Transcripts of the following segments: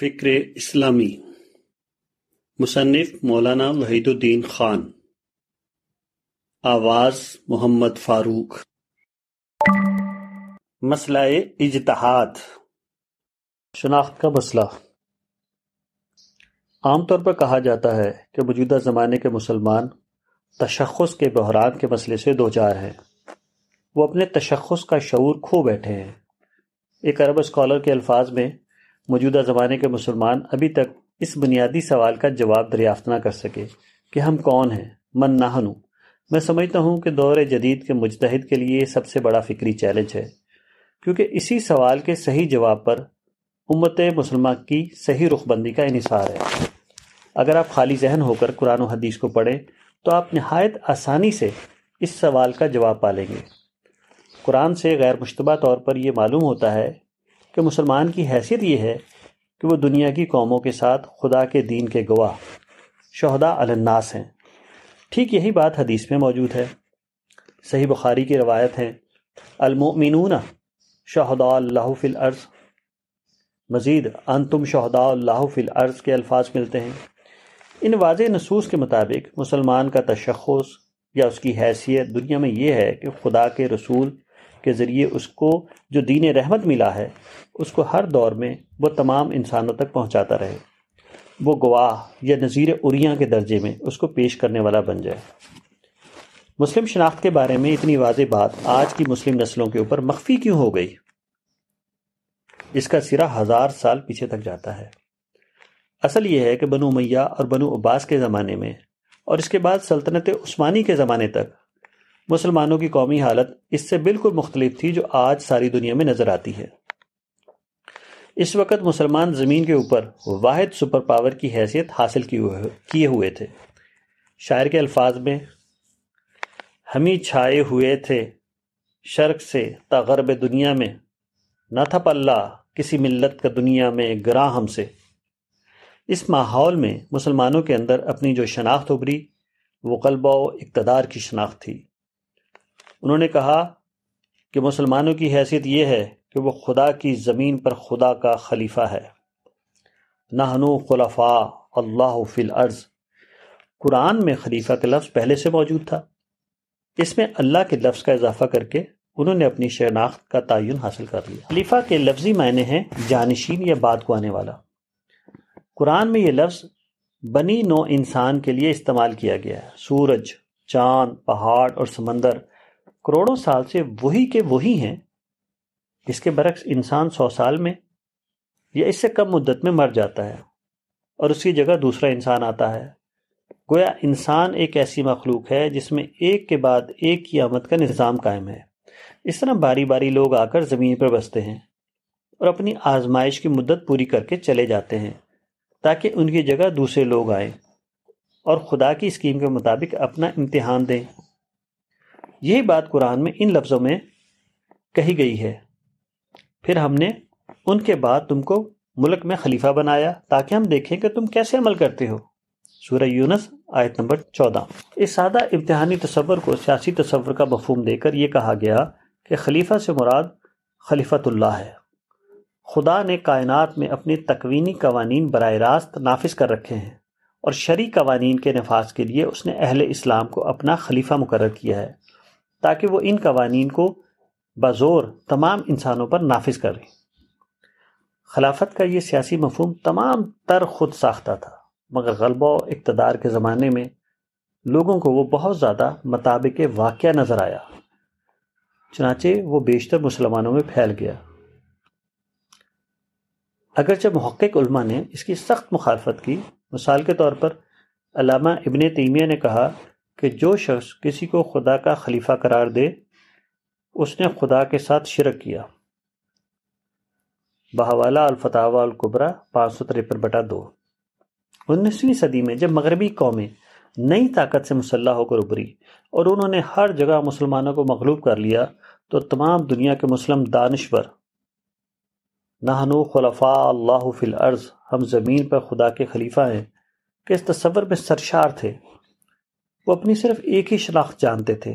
فکر اسلامی۔ مصنف مولانا وحید الدین خان۔ آواز محمد فاروق۔ مسئلہ اجتہاد۔ شناخت کا مسئلہ۔ عام طور پر کہا جاتا ہے کہ موجودہ زمانے کے مسلمان تشخص کے بحران کے مسئلے سے دو چار ہیں۔ وہ اپنے تشخص کا شعور کھو بیٹھے ہیں۔ ایک عرب اسکالر کے الفاظ میں موجودہ زمانے کے مسلمان ابھی تک اس بنیادی سوال کا جواب دریافت نہ کر سکے کہ ہم کون ہیں، من نہنو میں سمجھتا ہوں کہ دور جدید کے مجتہد کے لیے سب سے بڑا فکری چیلنج ہے، کیونکہ اسی سوال کے صحیح جواب پر امت مسلمہ کی صحیح رخ بندی کا انحصار ہے۔ اگر آپ خالی ذہن ہو کر قرآن و حدیث کو پڑھیں، تو آپ نہایت آسانی سے اس سوال کا جواب پالیں گے۔ قرآن سے غیر مشتبہ طور پر یہ معلوم ہوتا ہے کہ مسلمان کی حیثیت یہ ہے کہ وہ دنیا کی قوموں کے ساتھ خدا کے دین کے گواہ، شہداء الناس ہیں۔ ٹھیک یہی بات حدیث میں موجود ہے۔ صحیح بخاری کی روایت ہے۔ المؤمنون شہداء اللہ فی الارض۔ مزید، انتم شہداء اللہ فی الارض کے الفاظ ملتے ہیں۔ ان واضح نصوص کے مطابق مسلمان کا تشخص یا اس کی حیثیت دنیا میں یہ ہے کہ خدا کے رسول کے ذریعے اس کو جو دین رحمت ملا ہے، اس کو ہر دور میں وہ تمام انسانوں تک پہنچاتا رہے۔ وہ گواہ یا نظیر اریاں کے درجے میں اس کو پیش کرنے والا بن جائے۔ مسلم شناخت کے بارے میں اتنی واضح بات آج کی مسلم نسلوں کے اوپر مخفی کیوں ہو گئی؟ اس کا سرا ہزار سال پیچھے تک جاتا ہے۔ اصل یہ ہے کہ بنو میاں اور بنو عباس کے زمانے میں اور اس کے بعد سلطنت عثمانی کے زمانے تک مسلمانوں کی قومی حالت اس سے بالکل مختلف تھی جو آج ساری دنیا میں نظر آتی ہے۔ اس وقت مسلمان زمین کے اوپر واحد سپر پاور کی حیثیت حاصل کیے ہوئے تھے۔ شاعر کے الفاظ میں، ہمیں چھائے ہوئے تھے شرک سے تا غرب دنیا میں۔ نہ تھا پلہ کسی ملت کا دنیا میں گراں ہم سے۔ اس ماحول میں مسلمانوں کے اندر اپنی جو شناخت ابری وہ قلبہ و اقتدار کی شناخت تھی۔ انہوں نے کہا کہ مسلمانوں کی حیثیت یہ ہے کہ وہ خدا کی زمین پر خدا کا خلیفہ ہے۔ نہنو خلفاء اللہ فی الارض۔ قرآن میں خلیفہ کا لفظ پہلے سے موجود تھا۔ اس میں اللہ کے لفظ کا اضافہ کر کے انہوں نے اپنی شناخت کا تعین حاصل کر لیا۔ خلیفہ کے لفظی معنی ہیں جانشین یا بات کو آنے والا۔ قرآن میں یہ لفظ بنی نو انسان کے لیے استعمال کیا گیا ہے۔ سورج، چاند، پہاڑ اور سمندر۔ کروڑوں سال سے وہی کے وہی ہیں اس کے برعکس انسان سو سال میں یا اس سے کم مدت میں مر جاتا ہے اور اس کی جگہ دوسرا انسان آتا ہے۔ گویا انسان ایک ایسی مخلوق ہے جس میں ایک کے بعد ایک کی آمد کا نظام قائم ہے۔ اس طرح باری باری لوگ آ کر زمین پر بستے ہیں اور اپنی آزمائش کی مدت پوری کر کے چلے جاتے ہیں تاکہ ان کی جگہ دوسرے لوگ آئیں اور خدا کی اسکیم کے مطابق اپنا امتحان دیں۔ یہی بات قرآن میں ان لفظوں میں کہی گئی ہے۔ پھر ہم نے ان کے بعد تم کو ملک میں خلیفہ بنایا تاکہ ہم دیکھیں کہ تم کیسے عمل کرتے ہو۔ سورہ یونس آیت نمبر چودہ۔ اس سادہ امتحانی تصور کو سیاسی تصور کا مفہوم دے کر یہ کہا گیا کہ خلیفہ سے مراد خلیفت اللہ ہے۔ خدا نے کائنات میں اپنے تکوینی قوانین براہ راست نافذ کر رکھے ہیں اور شرعی قوانین کے نفاذ کے لیے اس نے اہل اسلام کو اپنا خلیفہ مقرر کیا ہے۔ تاکہ وہ ان قوانین کو بزور تمام انسانوں پر نافذ کریں خلافت کا یہ سیاسی مفہوم تمام تر خود ساختہ تھا، مگر غلبہ و اقتدار کے زمانے میں لوگوں کو وہ بہت زیادہ مطابق واقعہ نظر آیا، چنانچہ وہ بیشتر مسلمانوں میں پھیل گیا۔ اگرچہ محقق علماء نے اس کی سخت مخالفت کی، مثال کے طور پر علامہ ابن تیمیہ نے کہا کہ جو شخص کسی کو خدا کا خلیفہ قرار دے، اس نے خدا کے ساتھ شرک کیا۔ بہوالا الفتاوا القبرا پانچ سو تریپن بٹا دو۔ انیسویں صدی میں جب مغربی قومیں نئی طاقت سے مسلح ہو کر ابری اور انہوں نے ہر جگہ مسلمانوں کو مغلوب کر لیا، تو تمام دنیا کے مسلم دانشور نہنو خلفاء اللہ فی الارض، ہم زمین پر خدا کے خلیفہ ہیں، کہ اس تصور میں سرشار تھے۔ وہ اپنی صرف ایک ہی شناخت جانتے تھے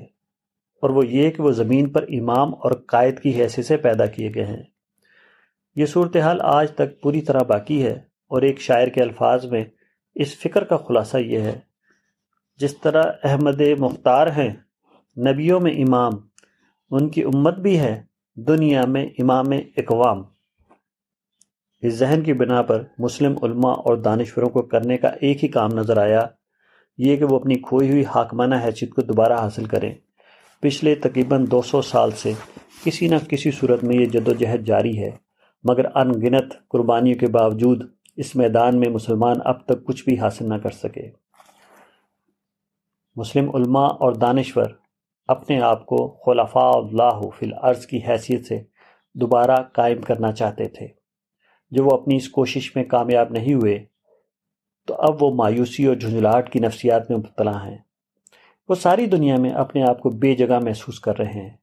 اور وہ یہ کہ وہ زمین پر امام اور قائد کی حیثیت سے پیدا کیے گئے ہیں۔ یہ صورتحال آج تک پوری طرح باقی ہے اور ایک شاعر کے الفاظ میں اس فکر کا خلاصہ یہ ہے، جس طرح احمد مختار ہیں، نبیوں میں امام، ان کی امت بھی ہے، دنیا میں امام اقوام۔ اس ذہن کی بنا پر مسلم علماء اور دانشوروں کو کرنے کا ایک ہی کام نظر آیا یہ کہ وہ اپنی کھوئی ہوئی حاکمانہ حیثیت کو دوبارہ حاصل کریں۔ پچھلے تقریباً دو سو سال سے کسی نہ کسی صورت میں یہ جد و جہد جاری ہے، مگر ان گنت قربانیوں کے باوجود اس میدان میں مسلمان اب تک کچھ بھی حاصل نہ کر سکے۔ مسلم علماء اور دانشور اپنے آپ کو خلفاء اللہ فی الارض کی حیثیت سے دوبارہ قائم کرنا چاہتے تھے۔ جو وہ اپنی اس کوشش میں کامیاب نہیں ہوئے تو اب وہ مایوسی اور جھنجھلاہٹ کی نفسیات میں مبتلا ہیں۔ وہ ساری دنیا میں اپنے آپ کو بے جگہ محسوس کر رہے ہیں۔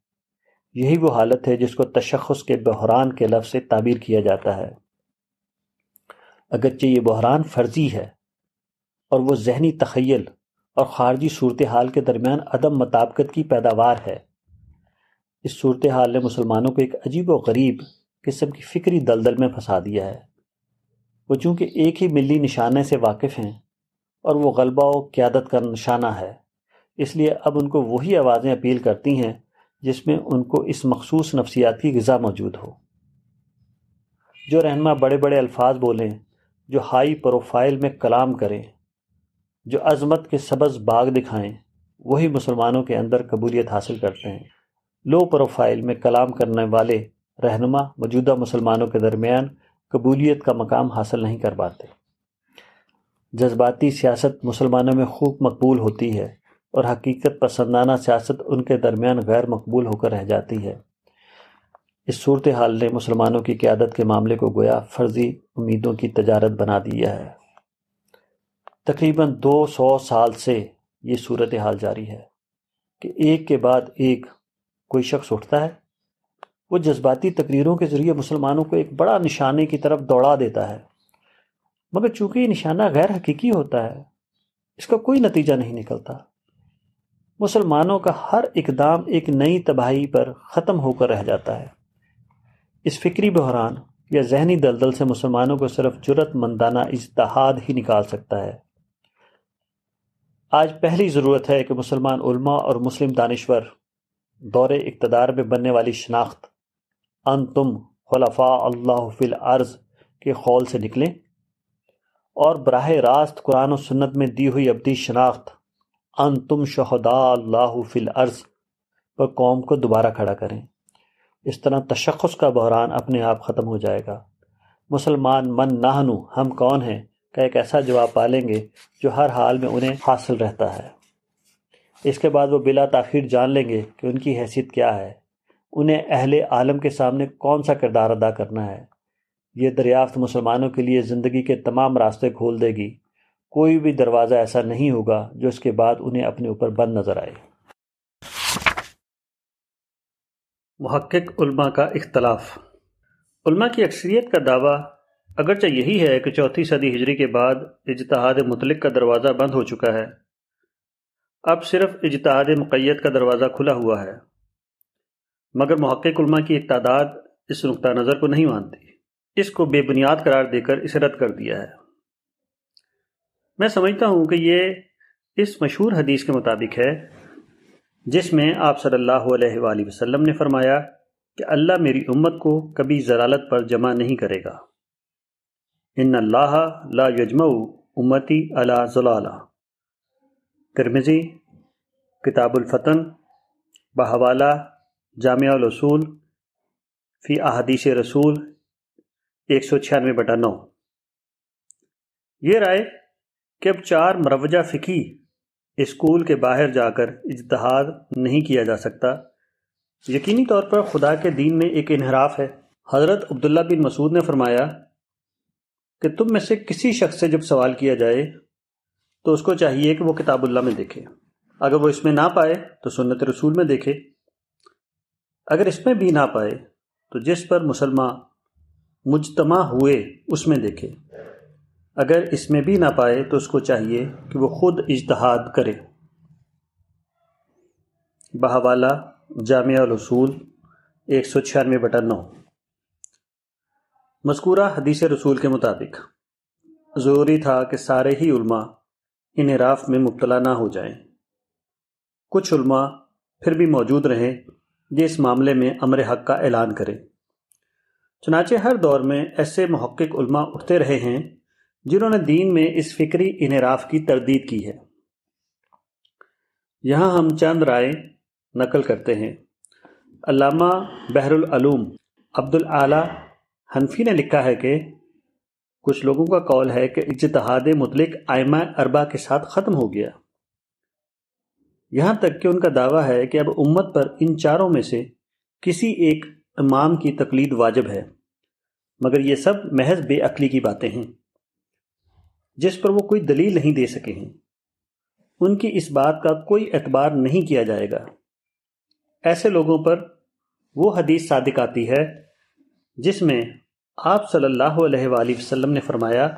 یہی وہ حالت ہے جس کو تشخص کے بحران کے لفظ سے تعبیر کیا جاتا ہے۔ اگرچہ یہ بحران فرضی ہے اور وہ ذہنی تخیل اور خارجی صورتحال کے درمیان عدم مطابقت کی پیداوار ہے۔ اس صورتحال نے مسلمانوں کو ایک عجیب و غریب قسم کی فکری دلدل میں پھنسا دیا ہے۔ وہ چونکہ ایک ہی ملی نشانے سے واقف ہیں اور وہ غلبہ و قیادت کا نشانہ ہے۔ اس لیے اب ان کو وہی آوازیں اپیل کرتی ہیں جس میں ان کو اس مخصوص نفسیاتی غذا موجود ہو۔ جو رہنما بڑے بڑے الفاظ بولیں، جو ہائی پروفائل میں کلام کریں، جو عظمت کے سبز باغ دکھائیں، وہی مسلمانوں کے اندر قبولیت حاصل کرتے ہیں۔ لو پروفائل میں کلام کرنے والے رہنما موجودہ مسلمانوں کے درمیان قبولیت کا مقام حاصل نہیں کر پاتے۔ جذباتی سیاست مسلمانوں میں خوب مقبول ہوتی ہے اور حقیقت پسندانہ سیاست ان کے درمیان غیر مقبول ہو کر رہ جاتی ہے۔ اس صورتحال نے مسلمانوں کی قیادت کے معاملے کو گویا فرضی امیدوں کی تجارت بنا دیا ہے۔ تقریباً دو سو سال سے یہ صورتحال جاری ہے کہ ایک کے بعد ایک کوئی شخص اٹھتا ہے۔ وہ جذباتی تقریروں کے ذریعے مسلمانوں کو ایک بڑا نشانے کی طرف دوڑا دیتا ہے۔ مگر چونکہ یہ نشانہ غیر حقیقی ہوتا ہے، اس کا کوئی نتیجہ نہیں نکلتا۔ مسلمانوں کا ہر اقدام ایک نئی تباہی پر ختم ہو کر رہ جاتا ہے۔ اس فکری بحران یا ذہنی دلدل سے مسلمانوں کو صرف جرت مندانہ اجتہاد ہی نکال سکتا ہے۔ آج پہلی ضرورت ہے کہ مسلمان علماء اور مسلم دانشور دور اقتدار میں بننے والی شناخت ان تم خلفاء اللہ فی الارض، کے خول سے نکلیں۔ اور براہ راست قرآن و سنت میں دی ہوئی ابدی شناخت ان تم شہداء اللہ فی الارض، پر قوم کو دوبارہ کھڑا کریں۔ اس طرح تشخص کا بحران اپنے آپ ختم ہو جائے گا۔ مسلمان من نہنو ہم کون ہیں؟ کا ایک ایسا جواب پالیں گے جو ہر حال میں انہیں حاصل رہتا ہے۔ اس کے بعد وہ بلا تاخیر جان لیں گے کہ ان کی حیثیت کیا ہے۔ انہیں اہل عالم کے سامنے کون سا کردار ادا کرنا ہے؟ یہ دریافت مسلمانوں کے لیے زندگی کے تمام راستے کھول دے گی۔ کوئی بھی دروازہ ایسا نہیں ہوگا جو اس کے بعد انہیں اپنے اوپر بند نظر آئے۔ محقق علماء کا اختلاف۔ علماء کی اکثریت کا دعویٰ اگرچہ یہی ہے کہ چوتھی صدی ہجری کے بعد اجتہاد مطلق کا دروازہ بند ہو چکا ہے۔ اب صرف اجتہاد مقیت کا دروازہ کھلا ہوا ہے۔ مگر محقق علماء کی ایک تعداد اس نقطہ نظر کو نہیں مانتی۔ اس کو بے بنیاد قرار دے کر اسے رد کر دیا ہے۔ میں سمجھتا ہوں کہ یہ اس مشہور حدیث کے مطابق ہے، جس میں آپ صلی اللہ علیہ وآلہ وسلم نے فرمایا کہ اللہ میری امت کو کبھی ضلالت پر جمع نہیں کرے گا۔ ان اللہ لا یجمع امتی علی ضلالہ۔ ترمزی کتاب الفتن، بحوالہ جامعہ الاصول فی احادیث رسول ایک سو چھیانوے بٹا نو۔ یہ رائے کہ اب چار مروجہ فقی اسکول کے باہر جا کر اجتہاد نہیں کیا جا سکتا، یقینی طور پر خدا کے دین میں ایک انحراف ہے۔ حضرت عبداللہ بن مسعود نے فرمایا کہ تم میں سے کسی شخص سے جب سوال کیا جائے تو اس کو چاہیے کہ وہ کتاب اللہ میں دیکھے۔ اگر وہ اس میں نہ پائے تو سنت رسول میں دیکھے۔ اگر اس میں بھی نہ پائے، تو جس پر مسلمان مجتمع ہوئے، اس میں دیکھے۔ اگر اس میں بھی نہ پائے، تو اس کو چاہیے کہ وہ خود اجتہاد کرے۔ بہوالا، جامعہ الاصول، ایک سو چھیانوے بٹا نو۔ مذکورہ حدیث رسول کے مطابق، ضروری تھا کہ سارے ہی علماء انحراف میں مبتلا نہ ہو جائیں۔ کچھ علماء پھر بھی موجود رہیں جو اس معاملے میں امر حق کا اعلان کریں چنانچہ ہر دور میں ایسے محقق علماء اٹھتے رہے ہیں جنہوں نے دین میں اس فکری انحراف کی تردید کی ہے۔ یہاں ہم چند رائے نقل کرتے ہیں۔ علامہ بحر العلوم عبد العلیٰ حنفی نے لکھا ہے کہ کچھ لوگوں کا قول ہے کہ اجتہاد مطلق آئمہ اربا کے ساتھ ختم ہو گیا۔ یہاں تک کہ ان کا دعویٰ ہے کہ اب امت پر ان چاروں میں سے کسی ایک امام کی تقلید واجب ہے۔ مگر یہ سب محض بے عقلی کی باتیں ہیں، جس پر وہ کوئی دلیل نہیں دے سکے ہیں۔ ان کی اس بات کا کوئی اعتبار نہیں کیا جائے گا۔ ایسے لوگوں پر وہ حدیث صادق آتی ہے، جس میں آپ صلی اللہ علیہ وآلہ وسلم نے فرمایا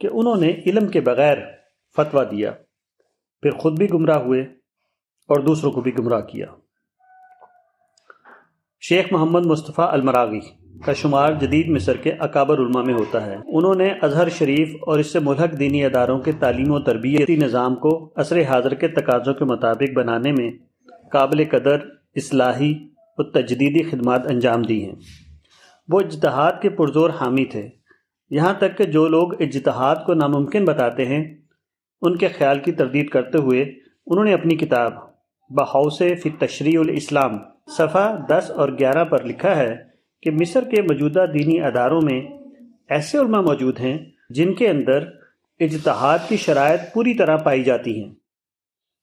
کہ انہوں نے علم کے بغیر فتویٰ دیا، پھر خود بھی گمراہ ہوئے۔ اور دوسروں کو بھی گمراہ کیا۔ شیخ محمد مصطفیٰ المراغی کا شمار جدید مصر کے اکابر علماء میں ہوتا ہے۔ انہوں نے اظہر شریف اور اس سے ملحق دینی اداروں کے تعلیم و تربیتی نظام کو عصر حاضر کے تقاضوں کے مطابق بنانے میں قابل قدر اصلاحی و تجدیدی خدمات انجام دی ہیں۔ وہ اجتہاد کے پرزور حامی تھے۔ یہاں تک کہ جو لوگ اجتہاد کو ناممکن بتاتے ہیں، ان کے خیال کی تردید کرتے ہوئے انہوں نے اپنی کتاب بحوث فی تشریع الاسلام، صفحہ دس اور گیارہ پر لکھا ہے کہ مصر کے موجودہ دینی اداروں میں ایسے علماء موجود ہیں جن کے اندر اجتہاد کی شرائط پوری طرح پائی جاتی ہیں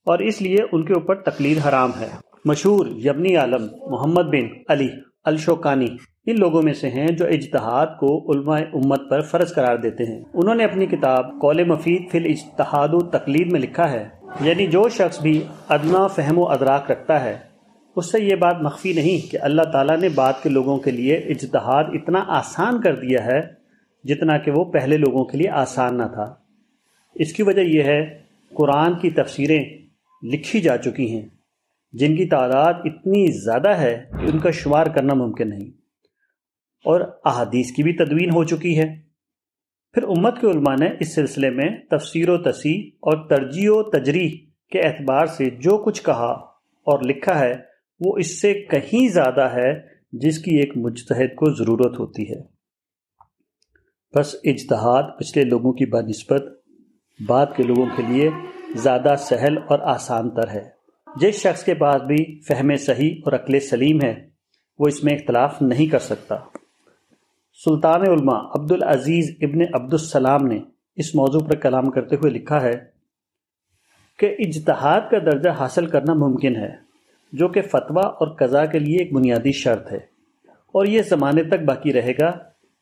اور اس لیے ان کے اوپر تقلید حرام ہے۔ مشہور یبنی عالم محمد بن علی الشوکانی ان لوگوں میں سے ہیں جو اجتہاد کو علماء امت پر فرض قرار دیتے ہیں۔ انہوں نے اپنی کتاب قول مفید فی الاجتہاد و تقلید میں لکھا ہے یعنی جو شخص بھی ادنا، فہم و ادراک رکھتا ہے، اس سے یہ بات مخفی نہیں کہ اللہ تعالیٰ نے بعد کے لوگوں کے لیے اجتہاد اتنا آسان کر دیا ہے جتنا کہ وہ پہلے لوگوں کے لیے آسان نہ تھا۔ اس کی وجہ یہ ہے، قرآن کی تفسیریں لکھی جا چکی ہیں۔ جن کی تعداد اتنی زیادہ ہے کہ ان کا شمار کرنا ممکن نہیں۔ اور احادیث کی بھی تدوین ہو چکی ہے۔ پھر امت کے علماء نے اس سلسلے میں تفسیر و تصیح اور ترجیح و تجریح کے اعتبار سے جو کچھ کہا اور لکھا ہے، وہ اس سے کہیں زیادہ ہے جس کی ایک مجتہد کو ضرورت ہوتی ہے۔ بس اجتہاد پچھلے لوگوں کی بنسبت بعد کے لوگوں کے لیے زیادہ سہل اور آسان تر ہے۔ جس شخص کے پاس بھی فہم صحیح اور عقل سلیم ہے، وہ اس میں اختلاف نہیں کر سکتا۔ سلطان علماء عبد العزیز ابن عبد السلام نے اس موضوع پر کلام کرتے ہوئے لکھا ہے کہ اجتہاد کا درجہ حاصل کرنا ممکن ہے، جو کہ فتویٰ اور قضاء کے لیے ایک بنیادی شرط ہے۔ اور یہ زمانے تک باقی رہے گا،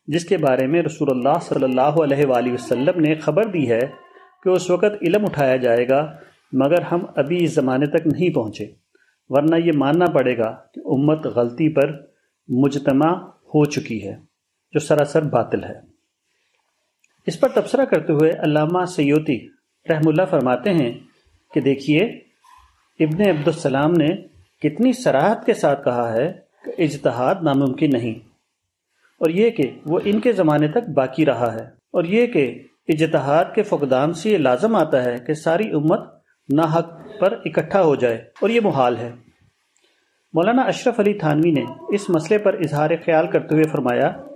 جس کے بارے میں رسول اللہ صلی اللہ علیہ وآلہ وسلم نے خبر دی ہے کہ اس وقت علم اٹھایا جائے گا، مگر ہم ابھی اس زمانے تک نہیں پہنچے۔ ورنہ یہ ماننا پڑے گا کہ امت غلطی پر مجتمع ہو چکی ہے۔ جو سراسر باطل ہے۔ اس پر تبصرہ کرتے ہوئے علامہ سیوتی رحم اللہ فرماتے ہیں کہ دیکھیے، ابن عبدالسلام نے کتنی سراحت کے ساتھ کہا ہے کہ اجتہاد ناممکن نہیں۔ اور یہ کہ وہ ان کے زمانے تک باقی رہا ہے۔ اور یہ کہ اجتہاد کے فقدان سے یہ لازم آتا ہے کہ ساری امت ناحق پر اکٹھا ہو جائے۔ اور یہ محال ہے۔ مولانا اشرف علی تھانوی نے اس مسئلے پر اظہار خیال کرتے ہوئے فرمایا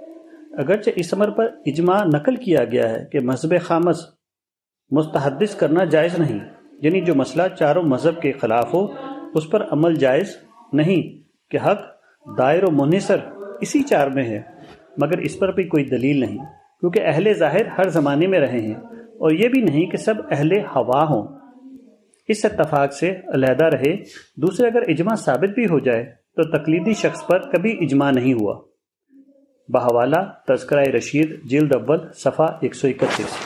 اگرچہ اس عمر پر اجماع نقل کیا گیا ہے کہ مذہب خامس مستحدث کرنا جائز نہیں یعنی جو مسئلہ چاروں مذہب کے خلاف ہو، اس پر عمل جائز نہیں کہ حق دائر و منحصر اسی چار میں ہے۔ مگر اس پر بھی کوئی دلیل نہیں، کیونکہ اہل ظاہر ہر زمانے میں رہے ہیں اور یہ بھی نہیں کہ سب اہل ہوا ہوں۔ اس اتفاق سے علیحدہ رہے۔ دوسرے اگر اجماع ثابت بھی ہو جائے تو تقلیدی شخص پر کبھی اجماع نہیں ہوا۔ بحوالہ تذکرہ رشید، جلد اول، صفحہ ایک سو اکتیس۔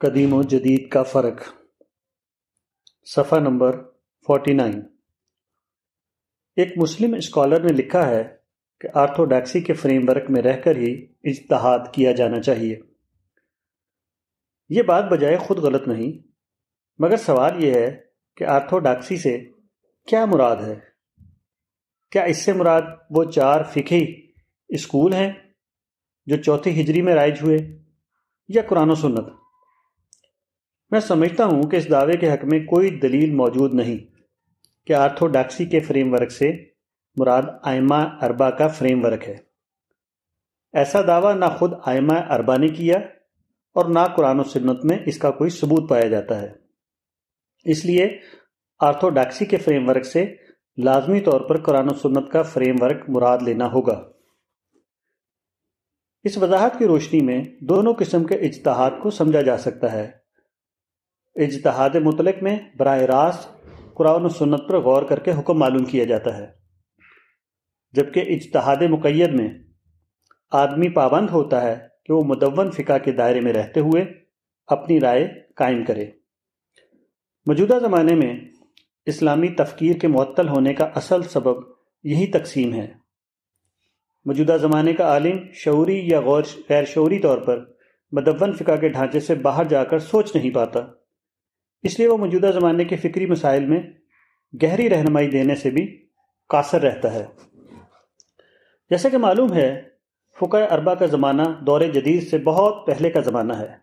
قدیم و جدید کا فرق۔ صفحہ نمبر فورٹی نائن۔ ایک مسلم اسکالر نے لکھا ہے کہ آرتھوڈاکسی کے فریم ورک میں رہ کر ہی اجتہاد کیا جانا چاہیے۔ یہ بات بجائے خود غلط نہیں، مگر سوال یہ ہے کہ آرتھوڈاکسی سے کیا مراد ہے؟ کیا اس سے مراد وہ چار فقہی اسکول ہیں جو چوتھی ہجری میں رائج ہوئے یا قرآن و سنت؟ میں سمجھتا ہوں کہ اس دعوے کے حق میں کوئی دلیل موجود نہیں کہ آرتھوڈاکسی کے فریم ورک سے مراد آئمہ اربا کا فریم ورک ہے۔ ایسا دعویٰ نہ خود آئمہ اربا نے کیا اور نہ قرآن و سنت میں اس کا کوئی ثبوت پایا جاتا ہے۔ اس لیے آرتھوڈاکسی کے فریم ورک سے لازمی طور پر قرآن و سنت کا فریم ورک مراد لینا ہوگا۔ اس وضاحت کی روشنی میں دونوں قسم کے اجتہاد کو سمجھا جا سکتا ہے۔ اجتہاد مطلق میں براہ راست قرآن و سنت پر غور کر کے حکم معلوم کیا جاتا ہے۔ جبکہ اجتہاد مقید میں آدمی پابند ہوتا ہے کہ وہ مدون فقہ کے دائرے میں رہتے ہوئے اپنی رائے قائم کرے۔ موجودہ زمانے میں اسلامی تفکیر کے معطل ہونے کا اصل سبب یہی تقسیم ہے۔ موجودہ زمانے کا عالم شعوری یا غور غیر شعوری طور پر مدون فقہ کے ڈھانچے سے باہر جا کر سوچ نہیں پاتا۔ اس لیے وہ موجودہ زمانے کے فکری مسائل میں گہری رہنمائی دینے سے بھی قاصر رہتا ہے۔ جیسا کہ معلوم ہے، فقہ اربا کا زمانہ دور جدید سے بہت پہلے کا زمانہ ہے۔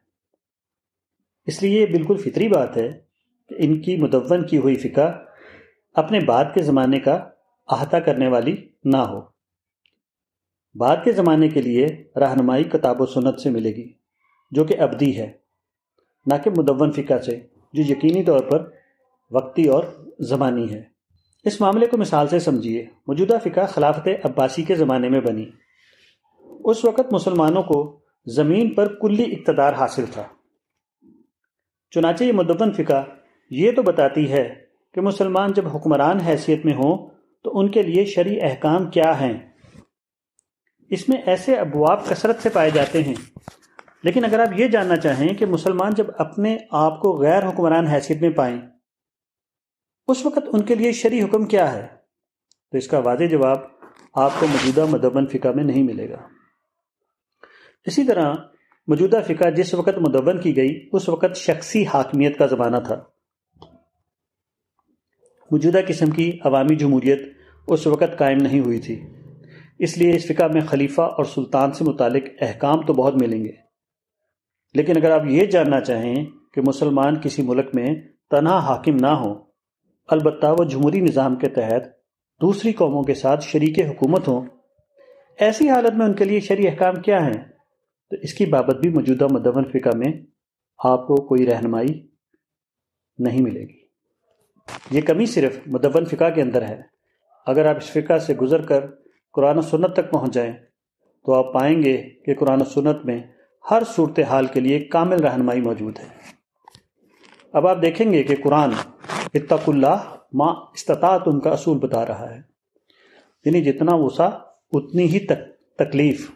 اس لیے یہ بالکل فطری بات ہے ان کی مدون کی ہوئی فقہ اپنے بعد کے زمانے کا احاطہ کرنے والی نہ ہو۔ بعد کے زمانے کے لیے رہنمائی کتاب و سنت سے ملے گی، جو کہ ابدی ہے، نہ کہ مدون فقہ سے، جو یقینی طور پر وقتی اور زمانی ہے۔ اس معاملے کو مثال سے سمجھیے، موجودہ فقہ خلافت عباسی کے زمانے میں بنی۔ اس وقت مسلمانوں کو زمین پر کلی اقتدار حاصل تھا۔ چنانچہ یہ مدون فقہ یہ تو بتاتی ہے کہ مسلمان جب حکمران حیثیت میں ہوں تو ان کے لیے شرع احکام کیا ہیں؟ اس میں ایسے ابواب کثرت سے پائے جاتے ہیں۔ لیکن اگر آپ یہ جاننا چاہیں کہ مسلمان جب اپنے آپ کو غیر حکمران حیثیت میں پائیں، اس وقت ان کے لیے شرعی حکم کیا ہے؟ تو اس کا واضح جواب آپ کو موجودہ مدون فقہ میں نہیں ملے گا۔ اسی طرح موجودہ فقہ جس وقت مدون کی گئی، اس وقت شخصی حاکمیت کا زمانہ تھا۔ موجودہ قسم کی عوامی جمہوریت اس وقت قائم نہیں ہوئی تھی۔ اس لیے اس فقہ میں خلیفہ اور سلطان سے متعلق احکام تو بہت ملیں گے۔ لیکن اگر آپ یہ جاننا چاہیں کہ مسلمان کسی ملک میں تنہا حاکم نہ ہوں، البتہ وہ جمہوری نظام کے تحت دوسری قوموں کے ساتھ شریک حکومت ہوں، ایسی حالت میں ان کے لیے شرعی احکام کیا ہیں؟ تو اس کی بابت بھی موجودہ مدون فقہ میں آپ کو کوئی رہنمائی نہیں ملے گی۔ یہ کمی صرف مدون فقہ کے اندر ہے۔ اگر آپ اس فقہ سے گزر کر قرآن و سنت تک پہنچ جائیں، تو آپ پائیں گے کہ قرآن و سنت میں ہر صورت حال کے لیے کامل رہنمائی موجود ہے۔ اب آپ دیکھیں گے کہ قرآن اتق اللہ ما استطاعت، ان کا اصول بتا رہا ہے۔ یعنی جتنا وسا اتنی ہی تک، تکلیف،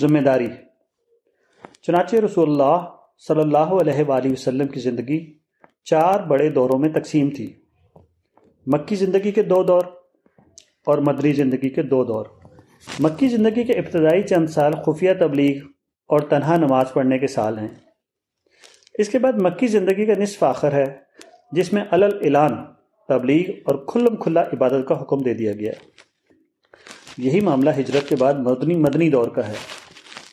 ذمہ داری۔ چنانچہ رسول اللہ صلی اللہ علیہ وآلہ وسلم کی زندگی چار بڑے دوروں میں تقسیم تھی۔ مکی زندگی کے دو دور اور مدری زندگی کے دو دور۔ مکی زندگی کے ابتدائی چند سال خفیہ تبلیغ اور تنہا نماز پڑھنے کے سال ہیں۔ اس کے بعد مکی زندگی کا نصف آخر ہے، جس میں علل اعلان تبلیغ اور کھلم کھلا عبادت کا حکم دے دیا گیا۔ یہی معاملہ ہجرت کے بعد مدنی مدنی دور کا ہے۔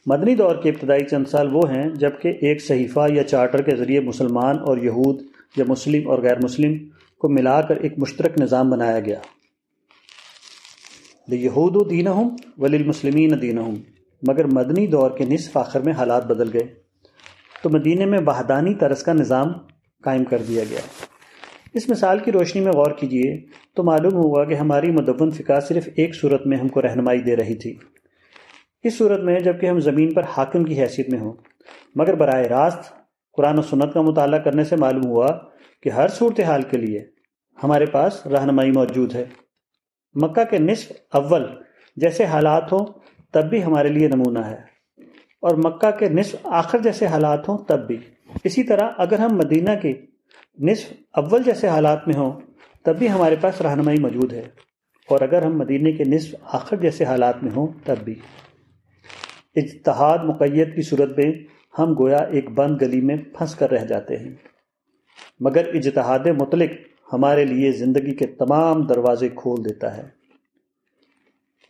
مدنی دور کے ابتدائی چند سال وہ ہیں، جبکہ ایک صحیفہ یا چارٹر کے ذریعے مسلمان اور یہود یا مسلم اور غیر مسلم کو ملا کر ایک مشترک نظام بنایا گیا۔ یہود و دین ہوں ولی المسلمین دین ہوں مگر مدنی دور کے نصف آخر میں حالات بدل گئے۔ تو مدینہ میں وحدانی طرز کا نظام قائم کر دیا گیا۔ اس مثال کی روشنی میں غور کیجیے تو معلوم ہوا کہ ہماری مدون فقہ صرف ایک صورت میں ہم کو رہنمائی دے رہی تھی۔ اس صورت میں جبکہ ہم زمین پر حاکم کی حیثیت میں ہوں، مگر براہ راست قرآن و سنت کا مطالعہ کرنے سے معلوم ہوا کہ ہر صورتحال کے لیے ہمارے پاس رہنمائی موجود ہے۔ مکہ کے نصف اول جیسے حالات ہوں تب بھی ہمارے لیے نمونہ ہے۔ اور مکہ کے نصف آخر جیسے حالات ہوں تب بھی۔ اسی طرح اگر ہم مدینہ کے نصف اول جیسے حالات میں ہوں تب بھی ہمارے پاس رہنمائی موجود ہے۔ اور اگر ہم مدینہ کے نصف آخر جیسے حالات میں ہوں تب بھی۔ اجتہاد مقیت کی صورت میں ہم گویا ایک بند گلی میں پھنس کر رہ جاتے ہیں۔ مگر اجتہاد مطلق ہمارے لیے زندگی کے تمام دروازے کھول دیتا ہے۔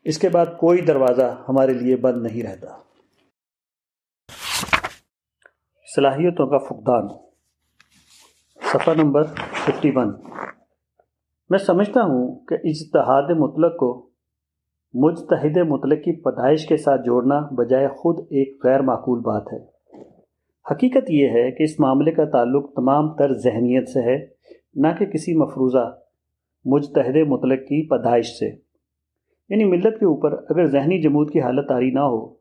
اس کے بعد کوئی دروازہ ہمارے لیے بند نہیں رہتا۔ صلاحیتوں کا فقدان۔ صفحہ نمبر ففٹی ون۔ میں سمجھتا ہوں کہ اجتہاد مطلق کو مجتہد مطلق کی پیدائش کے ساتھ جوڑنا بجائے خود ایک غیر معقول بات ہے۔ حقیقت یہ ہے کہ اس معاملے کا تعلق تمام تر ذہنیت سے ہے، نہ کہ کسی مفروضہ، مجتہد مطلق کی پیدائش سے۔ یعنی ملت کے اوپر اگر ذہنی جمود کی حالت آری نہ ہو،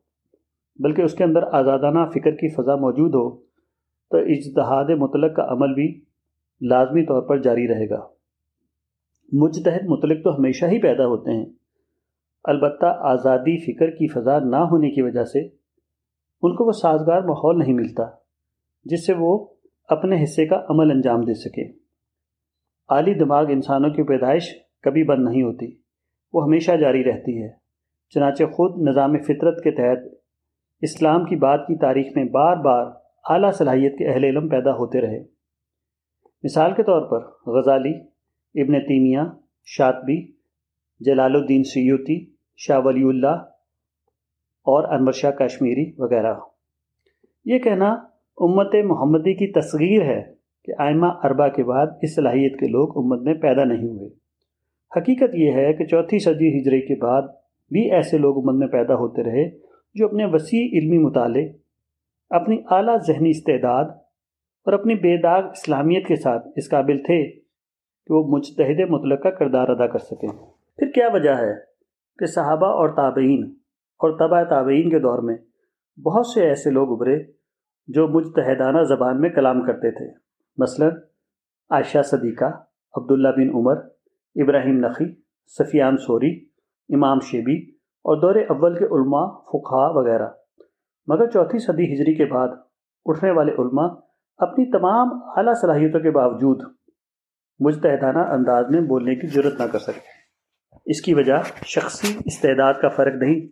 بلکہ اس کے اندر آزادانہ فکر کی فضا موجود ہو، تو اجتہاد مطلق کا عمل بھی لازمی طور پر جاری رہے گا۔ مجتہد مطلق تو ہمیشہ ہی پیدا ہوتے ہیں۔ البتہ آزادی فکر کی فضا نہ ہونے کی وجہ سے ان کو وہ سازگار ماحول نہیں ملتا، جس سے وہ اپنے حصے کا عمل انجام دے سکے۔ عالی دماغ انسانوں کی پیدائش کبھی بند نہیں ہوتی، وہ ہمیشہ جاری رہتی ہے۔ چنانچہ خود نظام فطرت کے تحت اسلام کی بات کی تاریخ میں بار بار اعلیٰ صلاحیت کے اہل علم پیدا ہوتے رہے۔ مثال کے طور پر غزالی، ابن تیمیہ، شاطبی، جلال الدین سیوتی شاہ ولی اللہ اور انور شاہ کشمیری وغیرہ۔ یہ کہنا امت محمدی کی تصغیر ہے کہ آئمہ اربا کے بعد اس صلاحیت کے لوگ امت میں پیدا نہیں ہوئے۔ حقیقت یہ ہے کہ چوتھی صدی ہجری کے بعد بھی ایسے لوگ امت میں پیدا ہوتے رہے جو اپنے وسیع علمی مطالعے، اپنی اعلیٰ ذہنی استعداد اور اپنی بے داغ اسلامیت کے ساتھ اس قابل تھے کہ وہ مجتہد مطلق کا کردار ادا کر سکیں۔ پھر کیا وجہ ہے کہ صحابہ اور تابعین اور طبع تابعین کے دور میں بہت سے ایسے لوگ ابھرے جو مجتہدانہ زبان میں کلام کرتے تھے۔ مثلا عائشہ صدیقہ، عبداللہ بن عمر، ابراہیم نقی، سفیان سوری، امام شیبی اور دور اول کے علماء فقہ وغیرہ۔ مگر چوتھی صدی ہجری کے بعد اٹھنے والے علماء اپنی تمام اعلیٰ صلاحیتوں کے باوجود مجتہدانہ انداز میں بولنے کی ضرورت نہ کر سکے۔ اس کی وجہ شخصی استعداد کا فرق نہیں۔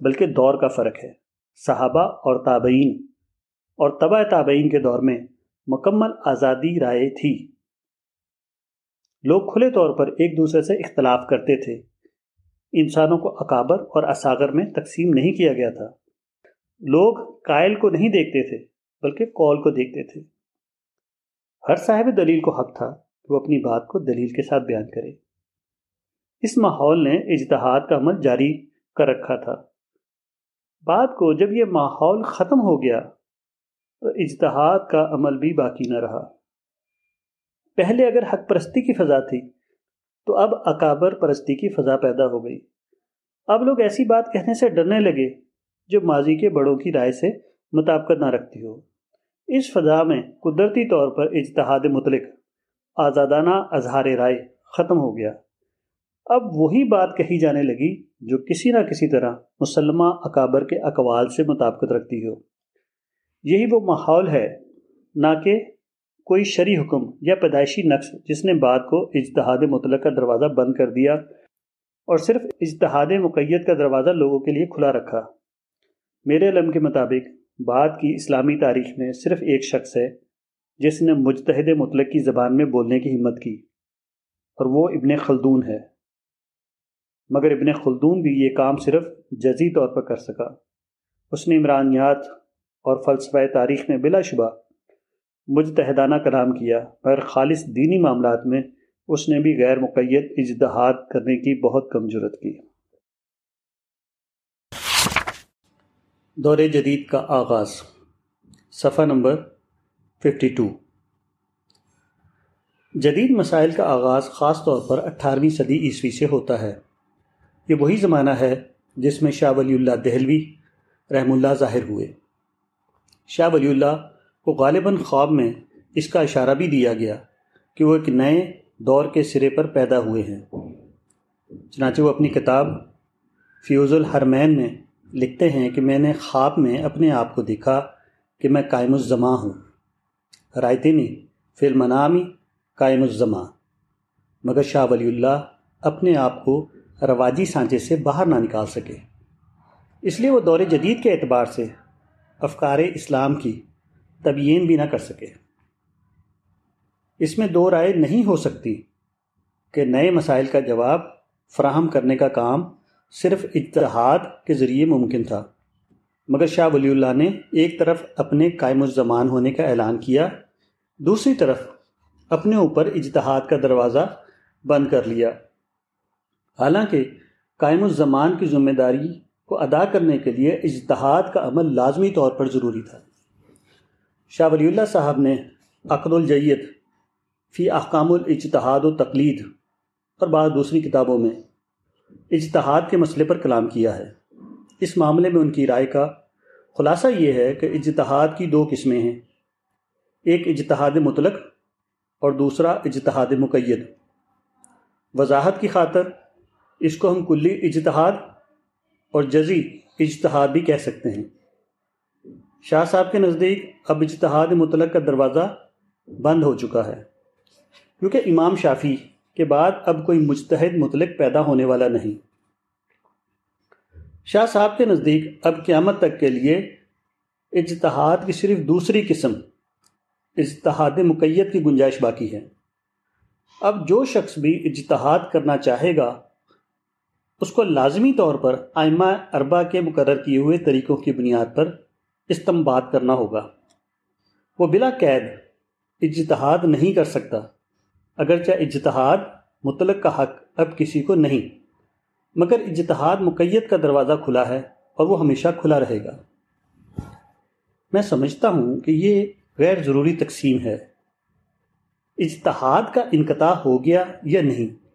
بلکہ دور کا فرق ہے۔ صحابہ اور تابعین۔ اور طبع تابعین کے دور میں مکمل آزادی رائے تھی۔ لوگ کھلے طور پر ایک دوسرے سے اختلاف کرتے تھے۔ انسانوں کو اکابر اور اساگر میں تقسیم نہیں کیا گیا تھا۔ لوگ قائل کو نہیں دیکھتے تھے، بلکہ کال کو دیکھتے تھے۔ ہر صاحب دلیل کو حق تھا کہ وہ اپنی بات کو دلیل کے ساتھ بیان کرے۔ اس ماحول نے اجتہاد کا عمل جاری کر رکھا تھا۔ بات کو جب یہ ماحول ختم ہو گیا تو اجتہاد کا عمل بھی باقی نہ رہا۔ پہلے اگر حق پرستی کی فضا تھی تو اب اکابر پرستی کی فضا پیدا ہو گئی۔ اب لوگ ایسی بات کہنے سے ڈرنے لگے جو ماضی کے بڑوں کی رائے سے مطابقت نہ رکھتی ہو۔ اس فضا میں قدرتی طور پر اجتہاد مطلق آزادانہ اظہار رائے ختم ہو گیا۔ اب وہی بات کہی جانے لگی جو کسی نہ کسی طرح مسلمہ اکابر کے اقوال سے مطابقت رکھتی ہو۔ یہی وہ ماحول ہے، نہ کہ کوئی شرع حکم یا پیدائشی نقص جس نے بات کو اجتہاد مطلق کا دروازہ بند کر دیا اور صرف اجتہاد مقید کا دروازہ لوگوں کے لیے کھلا رکھا۔ میرے علم کے مطابق بات کی اسلامی تاریخ میں صرف ایک شخص ہے جس نے مجتہد مطلق کی زبان میں بولنے کی ہمت کی اور وہ ابن خلدون ہے۔ مگر ابن خلدون بھی یہ کام صرف جزی طور پر کر سکا۔ اس نے عمرانیات اور فلسفہ تاریخ میں بلا شبہ مجتہدانہ کلام کیا، مگر خالص دینی معاملات میں اس نے بھی غیر مقید اجتہاد کرنے کی بہت کم ضرورت کی۔ دور جدید کا آغاز، صفحہ نمبر ففٹی ٹو جدید مسائل کا آغاز خاص طور پر اٹھارہویں صدی عیسوی سے ہوتا ہے۔ یہ وہی زمانہ ہے جس میں شاہ ولی اللہ دہلوی رحم اللہ ظاہر ہوئے۔ شاہ ولی اللہ کو غالباً خواب میں اس کا اشارہ بھی دیا گیا کہ وہ ایک نئے دور کے سرے پر پیدا ہوئے ہیں۔ چنانچہ وہ اپنی کتاب فیوز الحرمین میں لکھتے ہیں کہ میں نے خواب میں اپنے آپ کو دیکھا کہ میں قائم الزماں ہوں۔ رائتینی فی منامی قائم الزماں۔ مگر شاہ ولی اللہ اپنے آپ کو رواجی سانچے سے باہر نہ نکال سکے۔ اس لیے وہ دور جدید کے اعتبار سے افکار اسلام کی تبیین بھی نہ کر سکے۔ اس میں دو رائے نہیں ہو سکتی کہ نئے مسائل کا جواب فراہم کرنے کا کام صرف اتحاد کے ذریعے ممکن تھا، مگر شاہ ولی اللہ نے ایک طرف اپنے قائم الزمان ہونے کا اعلان کیا، دوسری طرف اپنے اوپر اجتہاد کا دروازہ بند کر لیا۔ حالانکہ قائم الزمان کی ذمہ داری کو ادا کرنے کے لیے اجتہاد کا عمل لازمی طور پر ضروری تھا۔ شاہ ولی اللہ صاحب نے عقد الجیت فی احکام الاجتہاد و تقلید اور بعض دوسری کتابوں میں اجتہاد کے مسئلے پر کلام کیا ہے۔ اس معاملے میں ان کی رائے کا خلاصہ یہ ہے کہ اجتہاد کی دو قسمیں ہیں۔ ایک اجتہاد مطلق اور دوسرا اجتہاد مقید۔ وضاحت کی خاطر اس کو ہم کلی اجتہاد اور جزی اجتہاد بھی کہہ سکتے ہیں۔ شاہ صاحب کے نزدیک اب اجتہاد مطلق کا دروازہ بند ہو چکا ہے۔ کیونکہ امام شافی کے بعد اب کوئی مجتہد مطلق پیدا ہونے والا نہیں۔ شاہ صاحب کے نزدیک اب قیامت تک کے لیے اجتہاد کی صرف دوسری قسم اجتہاد مقیت کی گنجائش باقی ہے۔ اب جو شخص بھی اجتہاد کرنا چاہے گا اس کو لازمی طور پر آئمہ اربا کے مقرر کیے ہوئے طریقوں کی بنیاد پر استمباد کرنا ہوگا۔ وہ بلا قید اجتہاد نہیں کر سکتا، اگرچہ اجتہاد مطلق کا حق اب کسی کو نہیں، مگر اجتہاد مقید کا دروازہ کھلا ہے اور وہ ہمیشہ کھلا رہے گا۔ میں سمجھتا ہوں کہ یہ غیر ضروری تقسیم ہے۔ اجتہاد کا انقطاع ہو گیا یا نہیں؟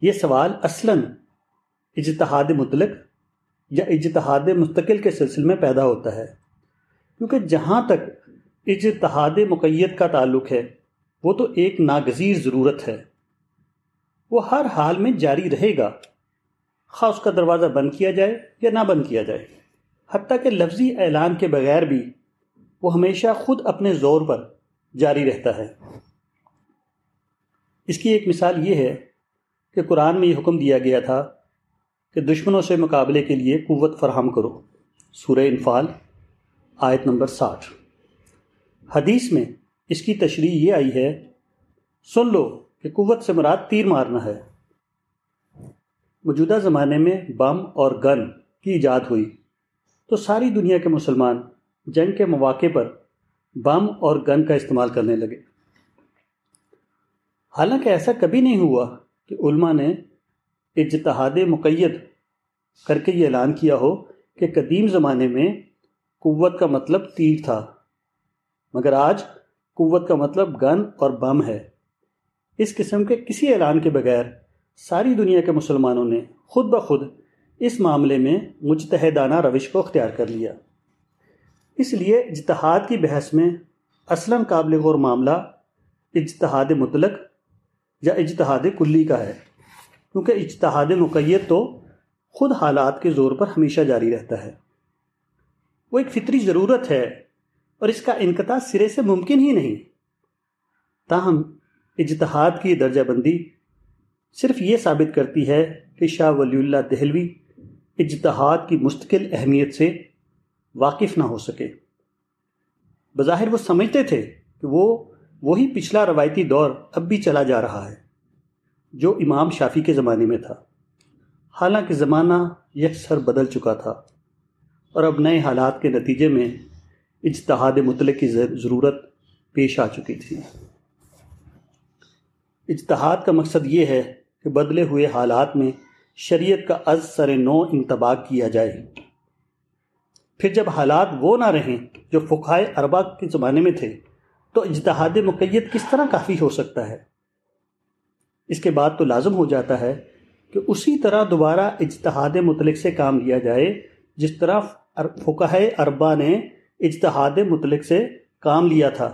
یہ سوال اصلاً اجتہاد مطلق یا اجتہاد مستقل کے سلسلے میں پیدا ہوتا ہے۔ کیونکہ جہاں تک اجتہاد مقید کا تعلق ہے، وہ تو ایک ناگزیر ضرورت ہے۔ وہ ہر حال میں جاری رہے گا خواہ اس کا دروازہ بند کیا جائے یا نہ بند کیا جائے۔ حتیٰ کہ لفظی اعلان کے بغیر بھی وہ ہمیشہ خود اپنے زور پر جاری رہتا ہے۔ اس کی ایک مثال یہ ہے کہ قرآن میں یہ حکم دیا گیا تھا کہ دشمنوں سے مقابلے کے لیے قوت فراہم کرو۔ سورہ انفال، آیت نمبر ساٹھ۔ حدیث میں اس کی تشریح یہ آئی ہے، سن لو کہ قوت سے مراد تیر مارنا ہے۔ موجودہ زمانے میں بم اور گن کی ایجاد ہوئی۔ تو ساری دنیا کے مسلمان جنگ کے مواقع پر بم اور گن کا استعمال کرنے لگے۔ حالانکہ ایسا کبھی نہیں ہوا کہ علماء نے اجتہاد مقید کر کے یہ اعلان کیا ہو کہ قدیم زمانے میں قوت کا مطلب تیر تھا، مگر آج قوت کا مطلب گن اور بم ہے۔ اس قسم کے کسی اعلان کے بغیر ساری دنیا کے مسلمانوں نے خود بخود اس معاملے میں مجتہدانہ روش کو اختیار کر لیا۔ اس لیے اجتہاد کی بحث میں اصلاً قابل غور معاملہ اجتہاد مطلق یا اجتہاد کلی کا ہے۔ کیونکہ اجتہاد مقیت تو خود حالات کے زور پر ہمیشہ جاری رہتا ہے۔ وہ ایک فطری ضرورت ہے اور اس کا انقطاع سرے سے ممکن ہی نہیں۔ تاہم، اجتہاد کی درجہ بندی صرف یہ ثابت کرتی ہے کہ شاہ ولی اللہ دہلوی اجتہاد کی مستقل اہمیت سے واقف نہ ہو سکے۔ بظاہر وہ سمجھتے تھے کہ وہ وہی پچھلا روایتی دور اب بھی چلا جا رہا ہے۔ جو امام شافی کے زمانے میں تھا۔ حالانکہ زمانہ یکسر بدل چکا تھا اور اب نئے حالات کے نتیجے میں اجتہاد مطلق کی ضرورت پیش آ چکی تھی۔ اجتہاد کا مقصد یہ ہے کہ بدلے ہوئے حالات میں شریعت کا از سر نو انتباہ کیا جائے۔ پھر جب حالات وہ نہ رہیں جو فقائے اربا کے زمانے میں تھے، تو اجتہاد مقید کس طرح کافی ہو سکتا ہے؟ اس کے بعد تو لازم ہو جاتا ہے کہ اسی طرح دوبارہ اجتہاد مطلق سے کام لیا جائے، جس طرح فقہ اربا نے اجتہاد مطلق سے کام لیا تھا،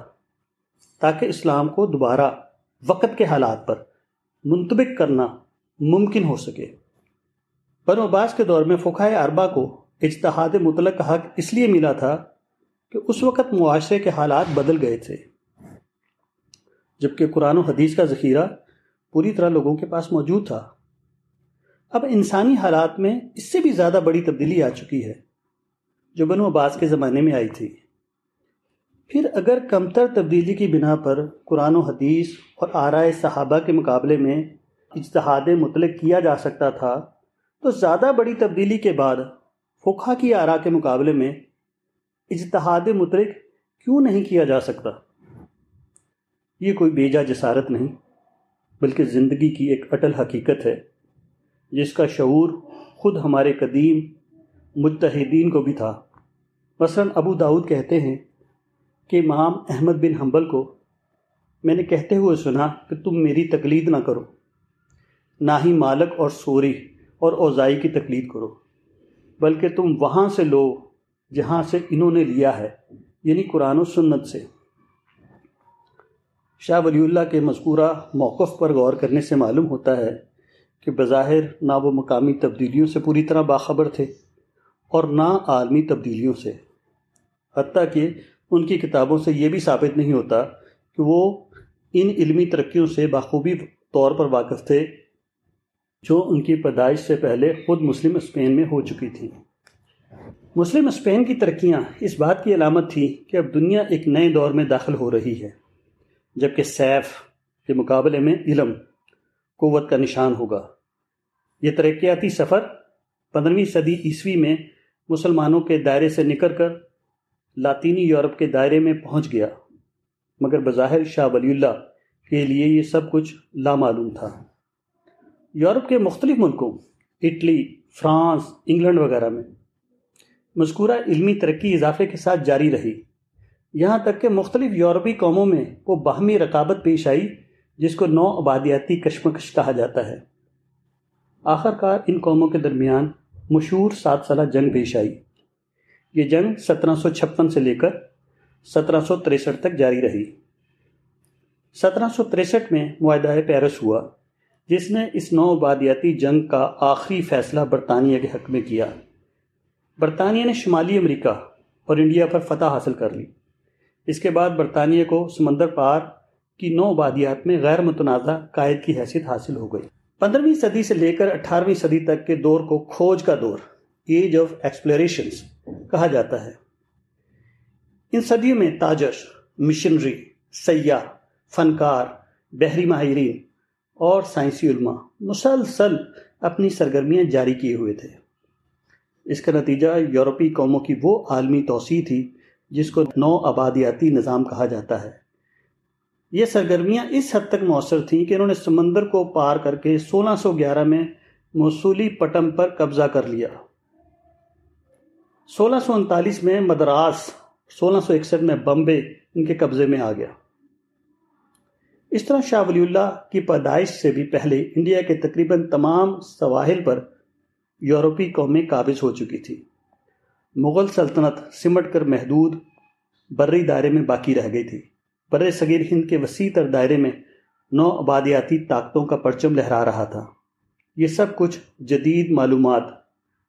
تاکہ اسلام کو دوبارہ وقت کے حالات پر منطبق کرنا ممکن ہو سکے۔ بن عباس کے دور میں فقہ اربا کو اجتہاد مطلق کا حق اس لیے ملا تھا کہ اس وقت معاشرے کے حالات بدل گئے تھے، جبکہ قرآن و حدیث کا ذخیرہ پوری طرح لوگوں کے پاس موجود تھا۔ اب انسانی حالات میں اس سے بھی زیادہ بڑی تبدیلی آ چکی ہے جو بنو عباس کے زمانے میں آئی تھی۔ پھر اگر کمتر تبدیلی کی بنا پر قرآن و حدیث اور آرائے صحابہ کے مقابلے میں اجتہاد مطلق کیا جا سکتا تھا، تو زیادہ بڑی تبدیلی کے بعد فقہ کی آرا کے مقابلے میں اجتہاد مترک کیوں نہیں کیا جا سکتا؟ یہ کوئی بیجا جسارت نہیں۔ بلکہ زندگی کی ایک اٹل حقیقت ہے، جس کا شعور خود ہمارے قدیم متحدین کو بھی تھا۔ مثلا ابو داود کہتے ہیں کہ امام احمد بن حنبل کو میں نے کہتے ہوئے سنا کہ تم میری تقلید نہ کرو، نہ ہی مالک اور سوری اور اوزائی کی تقلید کرو، بلکہ تم وہاں سے لو جہاں سے انہوں نے لیا ہے یعنی قرآن و سنت سے۔ شاہ ولی اللہ کے مذکورہ موقف پر غور کرنے سے معلوم ہوتا ہے کہ بظاہر نہ وہ مقامی تبدیلیوں سے پوری طرح باخبر تھے اور نہ عالمی تبدیلیوں سے۔ حتیٰ کہ ان کی کتابوں سے یہ بھی ثابت نہیں ہوتا کہ وہ ان علمی ترقیوں سے بخوبی طور پر واقف تھے جو ان کی پیدائش سے پہلے خود مسلم اسپین میں ہو چکی تھیں۔ مسلم اسپین کی ترقیاں اس بات کی علامت تھی کہ اب دنیا ایک نئے دور میں داخل ہو رہی ہے۔ جبکہ سیف کے مقابلے میں علم قوت کا نشان ہوگا۔ یہ ترقیاتی سفر پندرہویں صدی عیسوی میں مسلمانوں کے دائرے سے نکل کر لاطینی یورپ کے دائرے میں پہنچ گیا، مگر بظاہر شاہ ولی اللہ کے لیے یہ سب کچھ لامعلوم تھا۔ یورپ کے مختلف ملکوں، اٹلی، فرانس، انگلینڈ وغیرہ میں مذکورہ علمی ترقی اضافے کے ساتھ جاری رہی۔ یہاں تک کہ مختلف یورپی قوموں میں وہ باہمی رقابت پیش آئی، جس کو نو آبادیاتی کشمکش کہا جاتا ہے۔ آخر کار ان قوموں کے درمیان مشہور سات سالہ جنگ پیش آئی۔ یہ جنگ سترہ سو چھپن سے لے کر سترہ سو تریسٹھ تک جاری رہی۔ سترہ سو تریسٹھ میں معاہدہ پیرس ہوا، جس نے اس نو آبادیاتی جنگ کا آخری فیصلہ برطانیہ کے حق میں کیا۔ برطانیہ نے شمالی امریکہ اور انڈیا پر فتح حاصل کر لی۔ اس کے بعد برطانیہ کو سمندر پار کی نو آبادیات میں غیر متنازع قائد کی حیثیت حاصل ہو گئی۔ پندرہویں صدی سے لے کر اٹھارہویں صدی تک کے دور کو کھوج کا دور ایج آف ایکسپلوریشنز کہا جاتا ہے۔ ان صدیوں میں تاجر مشنری سیاح، فنکار، بحری ماہرین اور سائنسی علماء مسلسل اپنی سرگرمیاں جاری کیے ہوئے تھے۔ اس کا نتیجہ یورپی قوموں کی وہ عالمی توسیع تھی جس کو نو آبادیاتی نظام کہا جاتا ہے۔ یہ سرگرمیاں اس حد تک مؤثر تھیں کہ انہوں نے سمندر کو پار کر کے سولہ سو گیارہ میں موصولی پٹم پر قبضہ کر لیا۔ سولہ سو انتالیس میں مدراس، سولہ سو اکسٹھ میں بمبے ان کے قبضے میں آ گیا۔ اس طرح شاہ ولی اللہ کی پیدائش سے بھی پہلے انڈیا کے تقریباً تمام سواحل پر یورپی قومیں قابض ہو چکی تھی مغل سلطنت سمٹ کر محدود بری دائرے میں باقی رہ گئی تھی۔ بر صغیر ہند کے وسیع تر دائرے میں نو آبادیاتی طاقتوں کا پرچم لہرا رہا تھا۔ یہ سب کچھ جدید معلومات،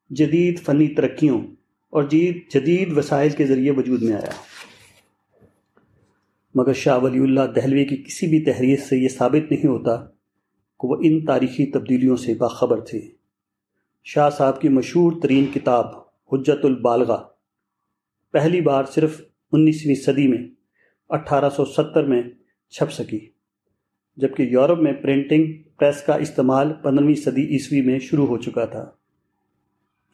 جدید فنی ترقیوں اور جدید وسائل کے ذریعے وجود میں آیا۔ مگر شاہ ولی اللہ دہلوی کی کسی بھی تحریر سے یہ ثابت نہیں ہوتا کہ وہ ان تاریخی تبدیلیوں سے باخبر تھے۔ شاہ صاحب کی مشہور ترین کتاب حجت البالغہ۔ پہلی بار صرف انیسویں صدی میں، اٹھارہ سو ستر میں چھپ سکی، جبکہ یورپ میں پرنٹنگ پریس کا استعمال پندرہویں صدی عیسوی میں شروع ہو چکا تھا۔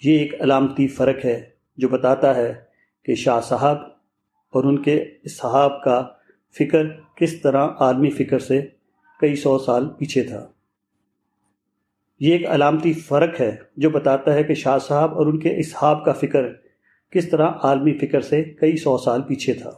یہ ایک علامتی فرق ہے جو بتاتا ہے کہ شاہ صاحب اور ان کے صحاب کا فکر کس طرح عالمی فکر سے کئی سو سال پیچھے تھا۔ یہ ایک علامتی فرق ہے جو بتاتا ہے کہ شاہ صاحب اور ان کے اصحاب کا فکر کس طرح عالمی فکر سے کئی سو سال پیچھے تھا۔